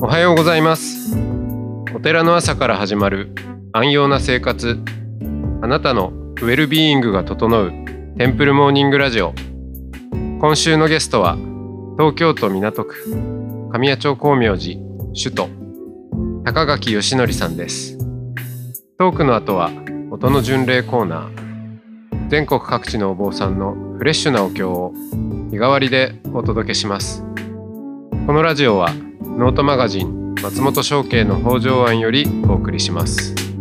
おはようございます。お寺の朝から始まる安養な生活。あなたのウェルビーイングが整うテンプルモーニングラジオ。今週のゲストは東京都港区神谷町光明寺首都高垣義則さんです。トークの後は音の巡礼コーナー。全国各地のお坊さんのフレッシュなお経を日替わりでお届けします。このラジオはノートマガジン松本商家の北条庵よりお送りします。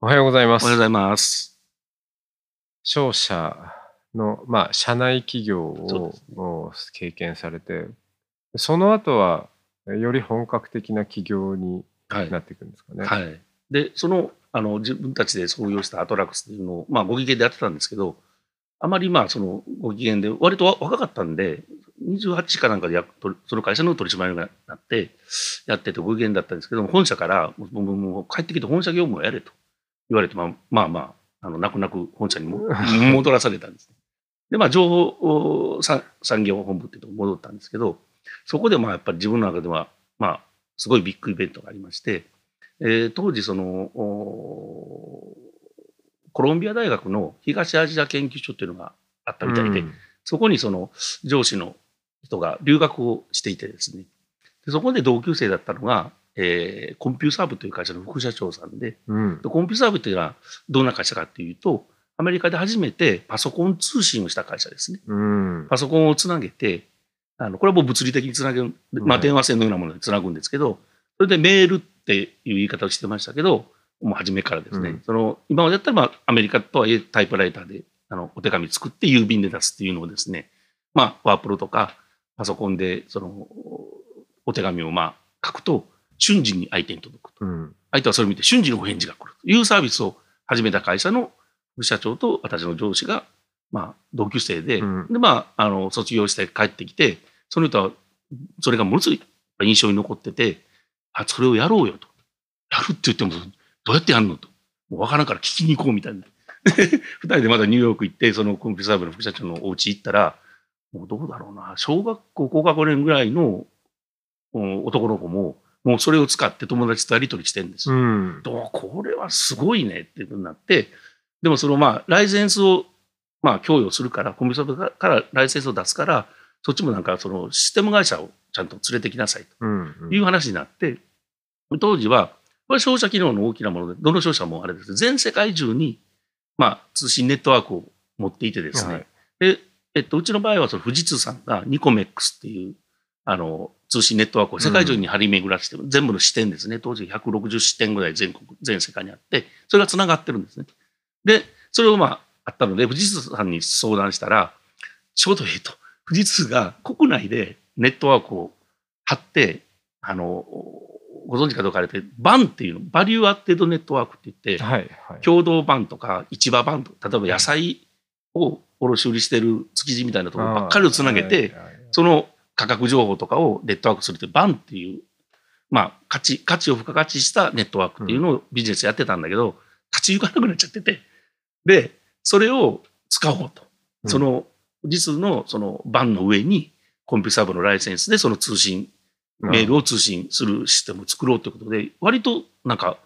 おはようございますおはようございます。商社の、まあ、社内企業を経験されて、その後は、より本格的な企業にはい。なっていくんですかね。はい、で、そのあの自分たちで創業したアトラクスっていうのを、まあ、ご機嫌でやってたんですけど、あまりまあそのご機嫌で、割と若かったんで、28かなんかでやとその会社の取締役になって、やっててご機嫌だったんですけども、本社からもうもうもう帰ってきて本社業務をやれと言われて、まあまあ、まあ、あの泣く泣く本社にも 戻らされたんですね。で、まあ、情報産産業本部っていうところに戻ったんですけど、そこでまあやっぱり自分の中では、まあ、すごいビッグイベントがありまして、えー当時そのおコロンビア大学の東アジア研究所っていうのがあったみたいで、うんそこにその上司の人が留学をしていてですねでそこで同級生だったのが、えーコンピューサー部という会社の副社長さんでうん。でコンピューサー部っていうのはどんな会社かっていうとアメリカで初めてパソコン通信をした会社ですね。うん。パソコンをつなげて、あのこれはもう物理的につなげる、まあ、はい電話線のようなものでつなぐんですけど、それでメールっていう言い方をしてましたけど、もう初めからですね、うん。その今までやったら、まあ、アメリカとはいえタイプライターであのお手紙作って郵便で出すっていうのをですね、まあ、ワープロとかパソコンでそのお手紙をまあ書くと、瞬時に相手に届くと。うん相手はそれを見て瞬時のお返事が来るというサービスを始めた会社の副社長と私の上司が、まあ、同級生で、うんで、まあ、あの、卒業して帰ってきて、その人は、それがものすごい印象に残ってて、あ、それをやろうよと。やるって言っても、どうやってやるのと。もうわからんから聞きに行こうみたいな。二人でまだニューヨーク行って、そのコンピューター部の副社長のお家行ったら、もうどうだろうな、小学校高学年ぐらいのうん男の子も、もうそれを使って友達とやり取りしてるんですよ。うん。これはすごいねっていうふうになって、でもそのまあ、ライセンスをまあ供与するから、コンピューターからライセンスを出すから、そっちもなんかそのシステム会社をちゃんと連れてきなさいうんという話になって、当時は、これ商社機能の大きなもので、どの商社もあれです。全世界中に、まあ、通信ネットワークを持っていてですね、はい。で、えっと、うちの場合はその富士通さんがニコメックスっていう、あの、通信ネットワークを世界中に張り巡らして、全部の支店ですね、当時160支店ぐらい全国、全世界にあって、それが繋がってるんですね。で、それをまあ、あったので、富士通さんに相談したら、ちょうどええと、富士通が国内でネットワークを張って、あの、ご存知かどうかあれて、 VANっていうの、 value added network って言って、はいはい。共同 VAN とか市場 VAN とか、例えば野菜を卸売りしてる築地みたいなところばっかりをつなげて、その価格情報とかをネットワークするって VAN っていう、まあ、価値、価値を付加価値したネットワークっていうのをビジネスやってたんだけど、立ち行かなくなっちゃってて、で、それを使おうと。うんその、実のそのバンの上に、コンピューター部のライセンスでその通信、メールを通信するシステムを作ろうということで、割となんか、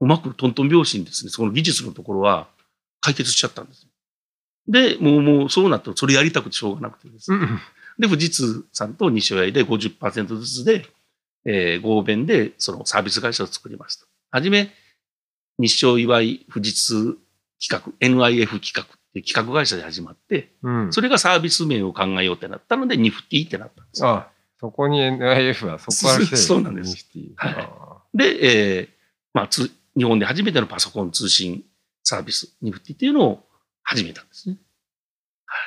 うまくトントン拍子にですね、その技術のところは解決しちゃったんです。で、もう、もうそうなったらそれやりたくてしょうがなくてですね。うんで、富士通さんと西尾屋で50%ずつで、えー合弁でそのサービス会社を作りますと。はじめ、西尾岩井富士通企画、NIF 企画っていう企画会社で始まって、うん。それがサービス名を考えようってなったので、ニフティってなったんですよ。あそこに NIF はそこから来てるそうなんです。はい。あで、えーまあ、つ日本で初めてのパソコン通信サービス、ニフティっていうのを始めたんですね。はい、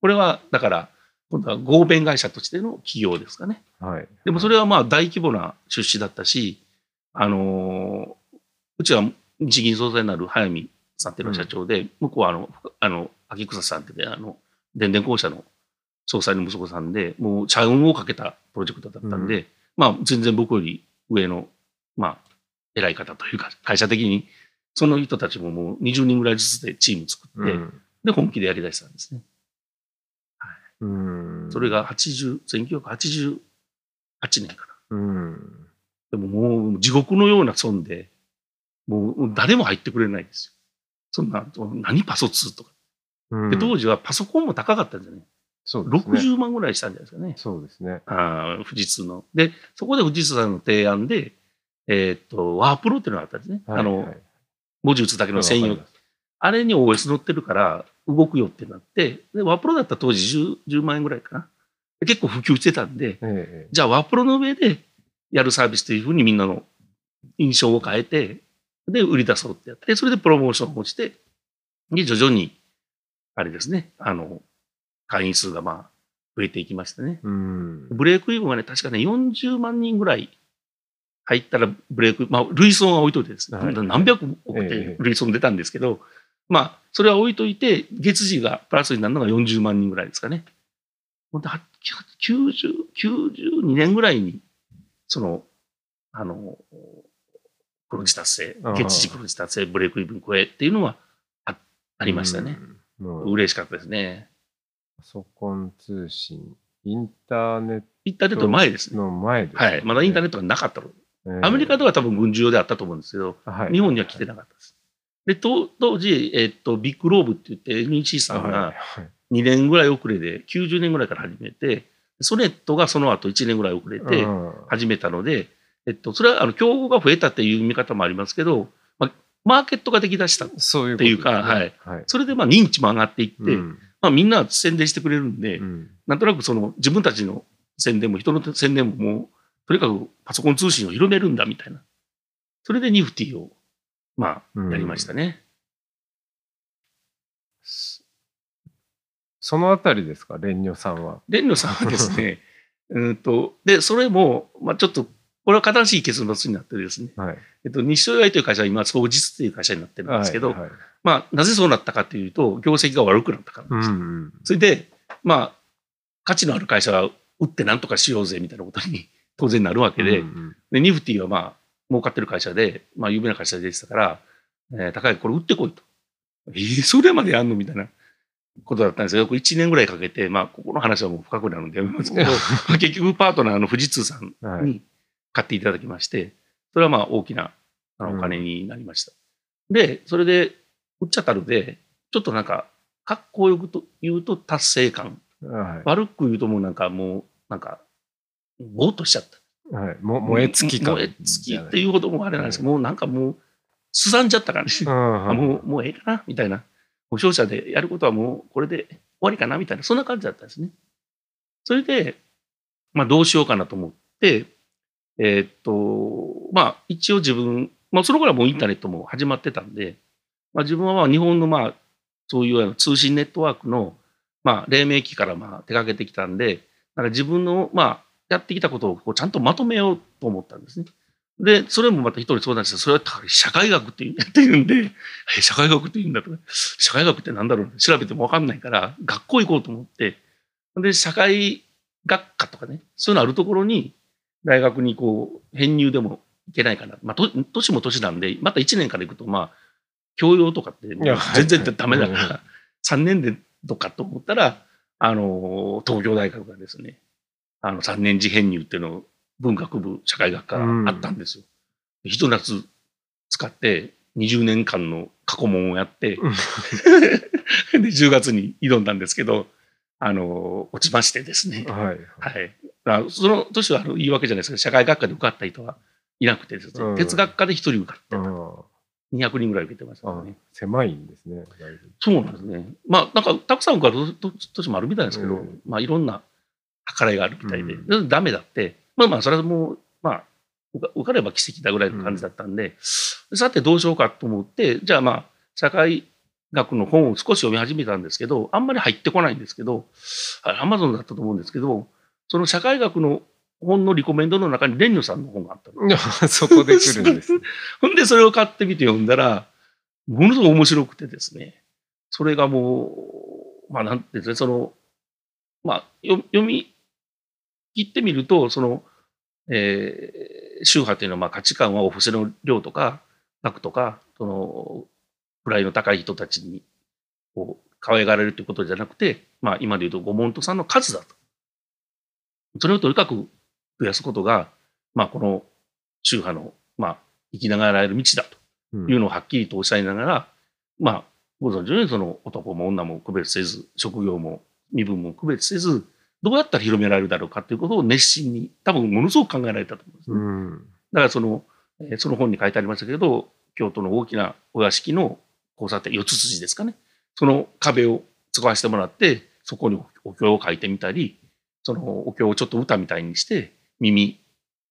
これは、だから、今度は合弁会社としての企業ですかね。ーはい。でもそれはまあ大規模な出資だったし、あのーうちは日銀総裁になる早見さんっていうのが社長で、向こうはあの、あの、秋草さんってね、あの、電電公社の総裁の息子さんで、もう社運をかけたプロジェクトだったんで、まあ全然僕より上の、まあ、偉い方というか、会社的に、その人たちももう20人ぐらいずつでチーム作って、うんで、本気でやりだしたんですね。うん。それが80、1988年かな。うん。でももう地獄のような損で、もう誰も入ってくれないんですよ。そんな、何パソ2とか。うんで、当時はパソコンも高かったんですよね。そうですね。60万ぐらいしたんじゃないですかね。そうですね。あー富士通の。で、そこで富士通さんの提案で、えーっと、ワープロっていうのがあったんですね。あの、はい文字打つだけの専用あれに OS 乗ってるから動くよってなって、で、ワープロだったら当時 10, 10万円ぐらいかな。で結構普及してたんで、ええじゃあワープロの上でやるサービスというふうにみんなの印象を変えて、で、売り出そうってやって、それでプロモーションをして、で、徐々に、あれですね、あの、会員数がまあ、増えていきましたね。うん。ブレイクイーブンはね、確かね、40万人ぐらい入ったらブレイク、まあ、累損は置いといてですね、はい何百億っええて累損出たんですけど、まあ、それは置いといて、月次がプラスになるのが40万人ぐらいですかね。ほんで、は90、92年ぐらいに、その、あの、黒字達成月次黒字達成、ブレイクイーブン超えっていうのはあありましたね。う嬉しかったですね。パソコン通信、インターネッインターネットの前ですね。トの前ですね。はい。まだインターネットがなかったの。ええアメリカでは多分軍事用であったと思うんですけど、はい日本には来てなかったです。で、当当時、えっと、ビッグローブって言って NEC さんはいがはい2年ぐらい遅れで、90年ぐらいから始めて、ソネットがその後1年ぐらい遅れてうん始めたので、えっと、それはあの競合が増えたっていう見方もありますけど、まあ、マーケットができだした。そういうっていうかことですねはい。それでまあ認知も上がっていって、うんまあ、みんな宣伝してくれるんで、うんなんとなくその自分たちの宣伝も人の宣伝ももう、とにかくパソコン通信を広めるんだみたいな。それでニフティを、まあ、やりましたね。そのあたりですか、蓮如さんは。レンノさんはですね、う んと、で、それも、まあちょっと、これは新しい結末になってですね、はい。えっと、日照 AI という会社は今、総実という会社になってるんですけど、はいはいまあ、なぜそうなったかというと、業績が悪くなったからですよ。んうんそれで、まあ、価値のある会社は売ってなんとかしようぜみたいなことに当然なるわけで、うんうんで、ニフティはまあ、儲かってる会社で、まあ、有名な会社でしたから、えー高いこれ売ってこいと。えー、それまでやんのみたいなことだったんですよ。これ1年ぐらいかけて、まあ、ここの話はもう深くなるんでやめますけど、まあ結局パートナーの富士通さんはいに買っていただきまして、それはまあ大きなあのお金になりました。で、それで、売っちゃったので、ちょっとなんか、かっこよくと言うと達成感。は悪く言うともうなんかもう、なんか、ぼーっとしちゃった。い。はい。も燃え尽き感。燃え尽きっていううほどもあれなんですけど、もうなんかもう、すさんじゃった感じ。あんもう、もうええかなみたいな。保証者でやることはもうこれで終わりかなみたいな、そんな感じだったんですね。それで、まあどうしようかなと思って、えーっと、まあ一応自分、まあその頃はもうインターネットも始まってたんで、まあ自分はまあ日本のまあそういう通信ネットワークのまあ黎明期からまあ手掛けてきたんで、なんか自分のまあやってきたことをこうちゃんとまとめようと思ったんですね。で、それもまた一人相談して、それは社会学って言うんで、え、社会学って言うんだとか、社会学ってなんだろう調べてもわかんないから、学校行こうと思って、で、社会学科とかね、そういうのあるところに、大学にこう、編入でもいけないかな。まあ、と年も年なんで、また1年から行くと、まあ、教養とかって全然ダメだかはいら、3年でとかと思ったら、あの、東京大学がですね、あの、3年次編入っていうのを文学部社会学科あったんですよ。ひと夏使って20年間の過去問をやって、うん で、10月に挑んだんですけど、あの、落ちましてですね。はい。はい。あその年はあの言い訳じゃないですけど、社会学科で受かった人はいなくてですね、うん哲学科で一人受かってた。うん200人ぐらい受けてましたあね。狭いんですね。そうなんですね。まあ、なんか、たくさん受かると年もあるみたいですけど、うんまあ、いろんな計らいがあるみたいで、うダメだって、まあまあ、それはもう、まあ、受かれば奇跡だぐらいの感じだったんで、さてどうしようかと思って、じゃあまあ、社会学の本を少し読み始めたんですけど、あんまり入ってこないんですけど、アマゾンだったと思うんですけど、その社会学の本のリコメンドの中に蓮如さんの本があったの。い やそこで来るんです。ほんで、それを買ってみて読んだら、ものすごく面白くてですね、それがもう、まあ、なんていうんですね、その、まあ、よ読み切ってみると、その、えー宗派というのは、まあ、価値観はお布施の量とか、額とか、その、位の高い人たちに、こう、可愛がられるということじゃなくて、まあ、今で言うと、ご門徒さんの数だと。それをとにかく増やすことが、まあ、この宗派の、まあ、生きながらえる道だとうんいうのをはっきりとおっしゃいながら、まあ、ご存知のようにその男も女も区別せず、職業も身分も区別せず、どうやったら広められるだろうかということを熱心に、多分ものすごく考えられたと思うんですね。うん。だからその、えーその本に書いてありましたけど、京都の大きなお屋敷の交差点、四つ筋ですかね。その壁を使わせてもらって、そこにお経を書いてみたり、そのお経をちょっと歌みたいにして、耳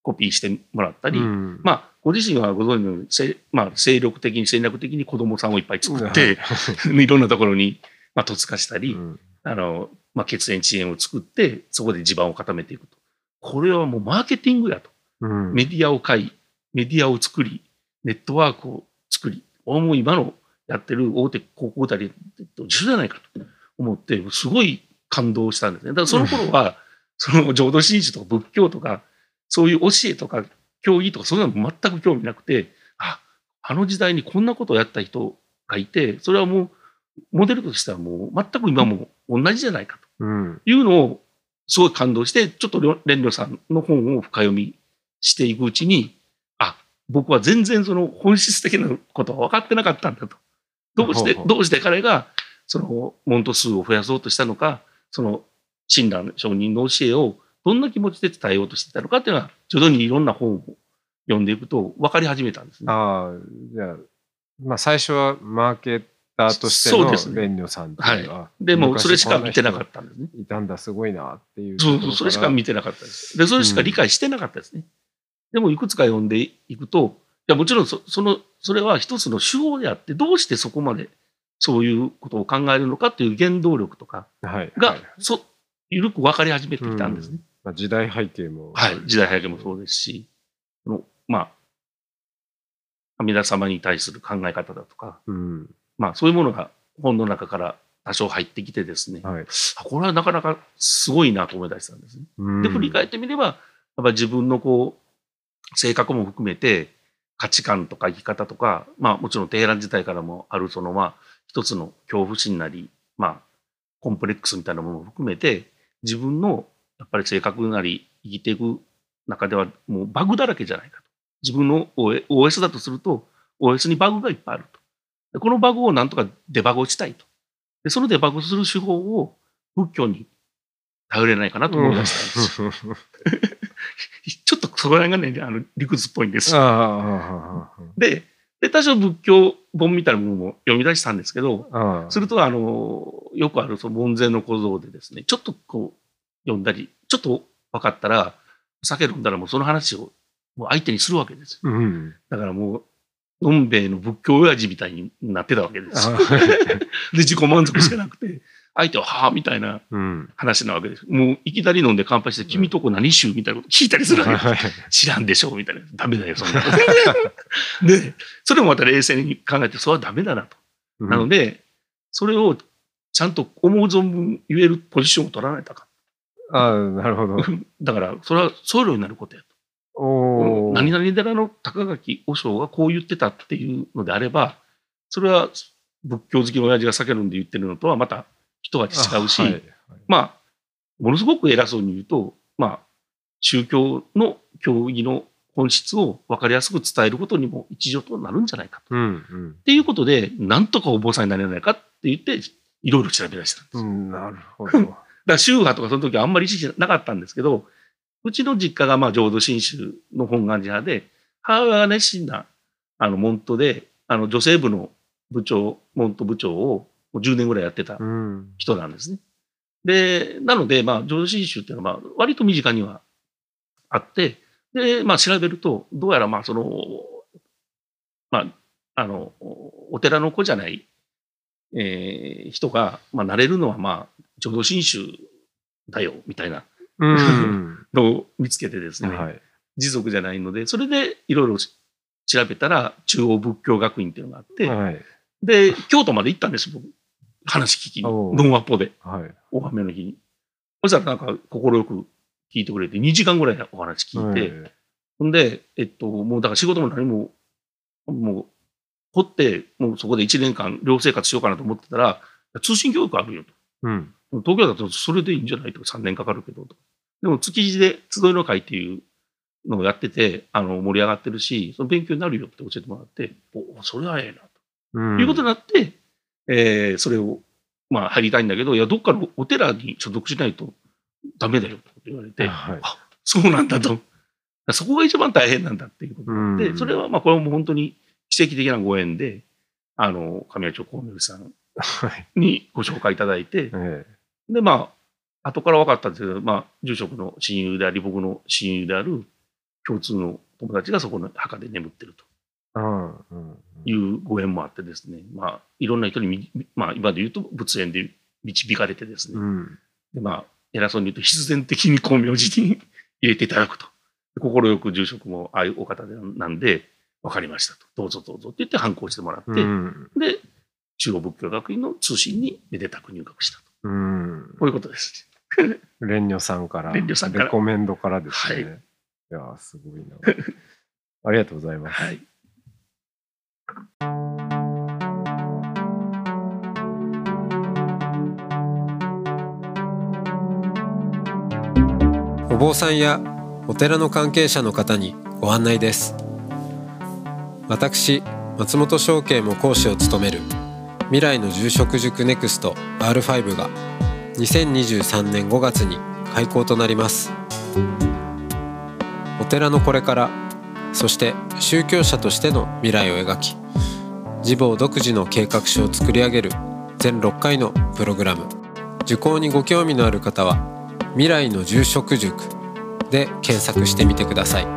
コピーしてもらったり、うんまあ、ご自身はご存知のように、せまあ、精力的に戦略的に子供さんをいっぱい作って、いろんなところに、まあ、突化したり、うんあの、まあ、血縁遅延を作って、そこで地盤を固めていくと。これはもうマーケティングやと。うんメディアを買い、メディアを作り、ネットワークを作り、もう今のやってる大手高校だりと一緒じゃないかと思って、すごい感動したんですね。だからその頃は、その浄土真宗とか仏教とか、そういう教えとか教義とか、そんなの全く興味なくて、あ、あの時代にこんなことをやった人がいて、それはもう、モデルとしてはもう全く今も同じじゃないかと。うん。いうのをすごい感動して、ちょっと蓮如さんの本を深読みしていくうちに、あ、僕は全然その本質的なことは分かってなかったんだと。どうして、どうして彼がその門徒数を増やそうとしたのか、その親鸞上人の教えをどんな気持ちで伝えようとしていたのかっていうのは、徐々にいろんな本を読んでいくと分かり始めたんですね。ああ、じゃあ、まあ最初はマーケターとしてのそうですね蓮如さんっていうのは、でもそれしか見てなかっったんですね。た。いたんだ、すごいなっていう。そうそう、それしか見てなかったです。で、それしか理解してなかったですね。でも、いくつか読んでいくと、いや、もちろんそ、その、それは一つの手法であって、どうしてそこまでそういうことを考えるのかっていう原動力とかはい。が、はいそ、ゆるく分かり始めてきたんですね。まあ、時代背景も。はい。時代背景もそうですし、その、まあ、阿弥陀様に対する考え方だとか、うん。まあ、そういうものが本の中から多少入ってきてですね、はい。あこれはなかなかすごいなと思い出したんですね。うんで、振り返ってみれば、やっぱり自分のこう、性格も含めて、価値観とか生き方とか、まあもちろんテヘラン時代からもある、そのまあ、一つの恐怖心なり、まあ、コンプレックスみたいなものを含めて、自分のやっぱり性格なり生きていく中ではもうバグだらけじゃないかと。自分の OS だとすると、OS にバグがいっぱいあると。でこのバグをなんとかデバグをしたいと。で、そのデバグする手法を仏教に頼れないかなと思いましたんですよ。ちょっとそこら辺がね、あの理屈っぽいんですで、で多少仏教本みたいなものも読み出したんですけど、すると、あの、よくあるその門前の小僧でですね、ちょっとこう、読んだり、ちょっと分かったら、酒飲んだらもうその話をもう相手にするわけですよ。うん。だからもう、のんべえの仏教親父みたいになってたわけです で、自己満足しかなくて、相手は、はあ、みたいなうん。話なわけです。もう、いきなり飲んで乾杯して、君とこ何しゅうみたいなこと聞いたりするわけです。はい知らんでしょみたいな。ダメだよ、そんなこと。で、それもまた冷静に考えて、それはダメだなと。うんなので、それをちゃんと思う存分言えるポジションを取らないとか。ああ、なるほど。だから、それは僧侶になることや。何々寺の高垣和尚がこう言ってたっていうのであれば、それは仏教好きの親父が酒飲んで言ってるのとはまた一味違うし、あはいまあ、ものすごく偉そうに言うと、まあ、宗教の教義の本質を分かりやすく伝えることにも一助となるんじゃないかと。うんうんっていうことで、なんとかお坊さんになれないかって言って、いろいろ調べ出したんです。だかうん。なるほど。ら宗派とかその時はあんまり意識なかったんですけど、うちの実家がまあ浄土真宗の本願寺派で、母親が熱心なあの門徒で、あの女性部の部長、門徒部長をもう10年ぐらいやってたうん。人なんですね。で、なので、まあ、浄土真宗っていうのは、まあ、割と身近にはあって、で、まあ、調べると、どうやら、まあ、その、まあ、あの、お寺の子じゃない、えー、人が、まあ、なれるのは、まあ、浄土真宗だよ、みたいな のを見つけてですね、はい、持続じゃないので、それでいろいろ調べたら、中央仏教学院っていうのがあって、はい、で、京都まで行ったんです、僕。話聞きに。文和っぽで。はい。大雨の日に。そしたらなんか、快く聞いてくれて、2時間ぐらいお話聞いて、ほんで、えっと、もうだから仕事も何も、もう、掘って、もうそこで1年間寮生活しようかなと思ってたら、通信教育あるよと。うん。東京だとそれでいいんじゃないとか3年かかるけどと。でも築地で集いの会っていうのをやってて、あの、盛り上がってるし、その勉強になるよって教えてもらって、お、それはええなと。うん、いうことになって、えー、それを、まあ、入りたいんだけど、いや、どっかのお寺に所属しないとダメだよと言われて、はい、あ、そうなんだと。そこが一番大変なんだっていうことで、うん、それは、まあ、これはもう本当に奇跡的なご縁で、あの、神谷町光明さんにご紹介いただいて、はい、で、まあ、後から分かったんですけど、まあ、住職の親友であり、僕の親友である共通の友達がそこの墓で眠ってると。いうご縁もあってですね、まあ、いろんな人に、まあ、今で言うと仏縁で導かれてですね、うん、でまあ、偉そうに言うと必然的に光明寺に 入れていただくと。快く住職もああいうお方なんで、分かりましたと。どうぞどうぞって言って反抗してもらって、うん、で、中央仏教学院の通信にめでたく入学したと。うん、こういうことです。蓮如さんから、蓮如さんからレコメンドからですね。はい、いやすごいな。ありがとうございます。はいお坊さんやお寺の関係者の方にご案内です私松本証券も講師を務める未来の住職塾ネクスト R5 が2023年5月に開校となります。お寺のこれからそして宗教者としての未来を描き自母独自の計画書を作り上げる全6回のプログラム。受講にご興味のある方は未来の住職塾で検索してみてください。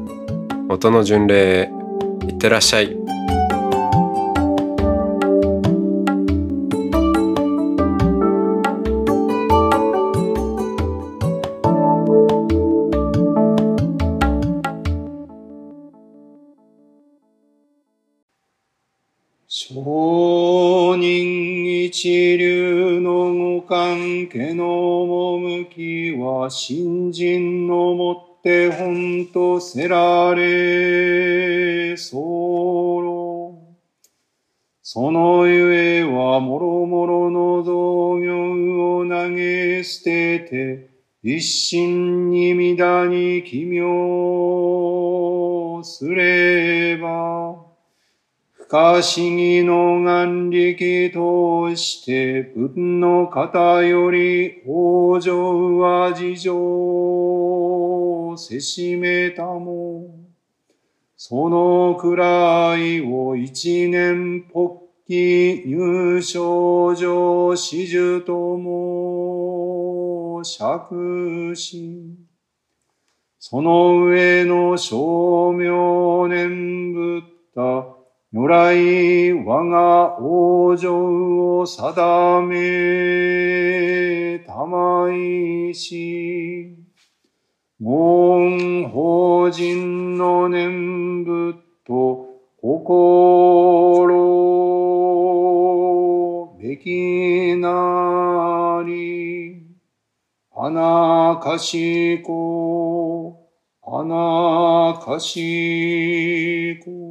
音の巡礼へいってらっしゃい。関係の趣は新人のもってほんとせられそろ。そのゆえはもろもろの造業を投げ捨てて、一心に乱に奇妙すれば、不可思議の眼力として、文の方より往生は事情せしめたも。そのくらいを一年ぽっき入賞上始終とも。釈し、その上の正明念仏った。如来我が往生を定めたまいし、門法人の念仏と心べきなり、花かしこ、花かしこ。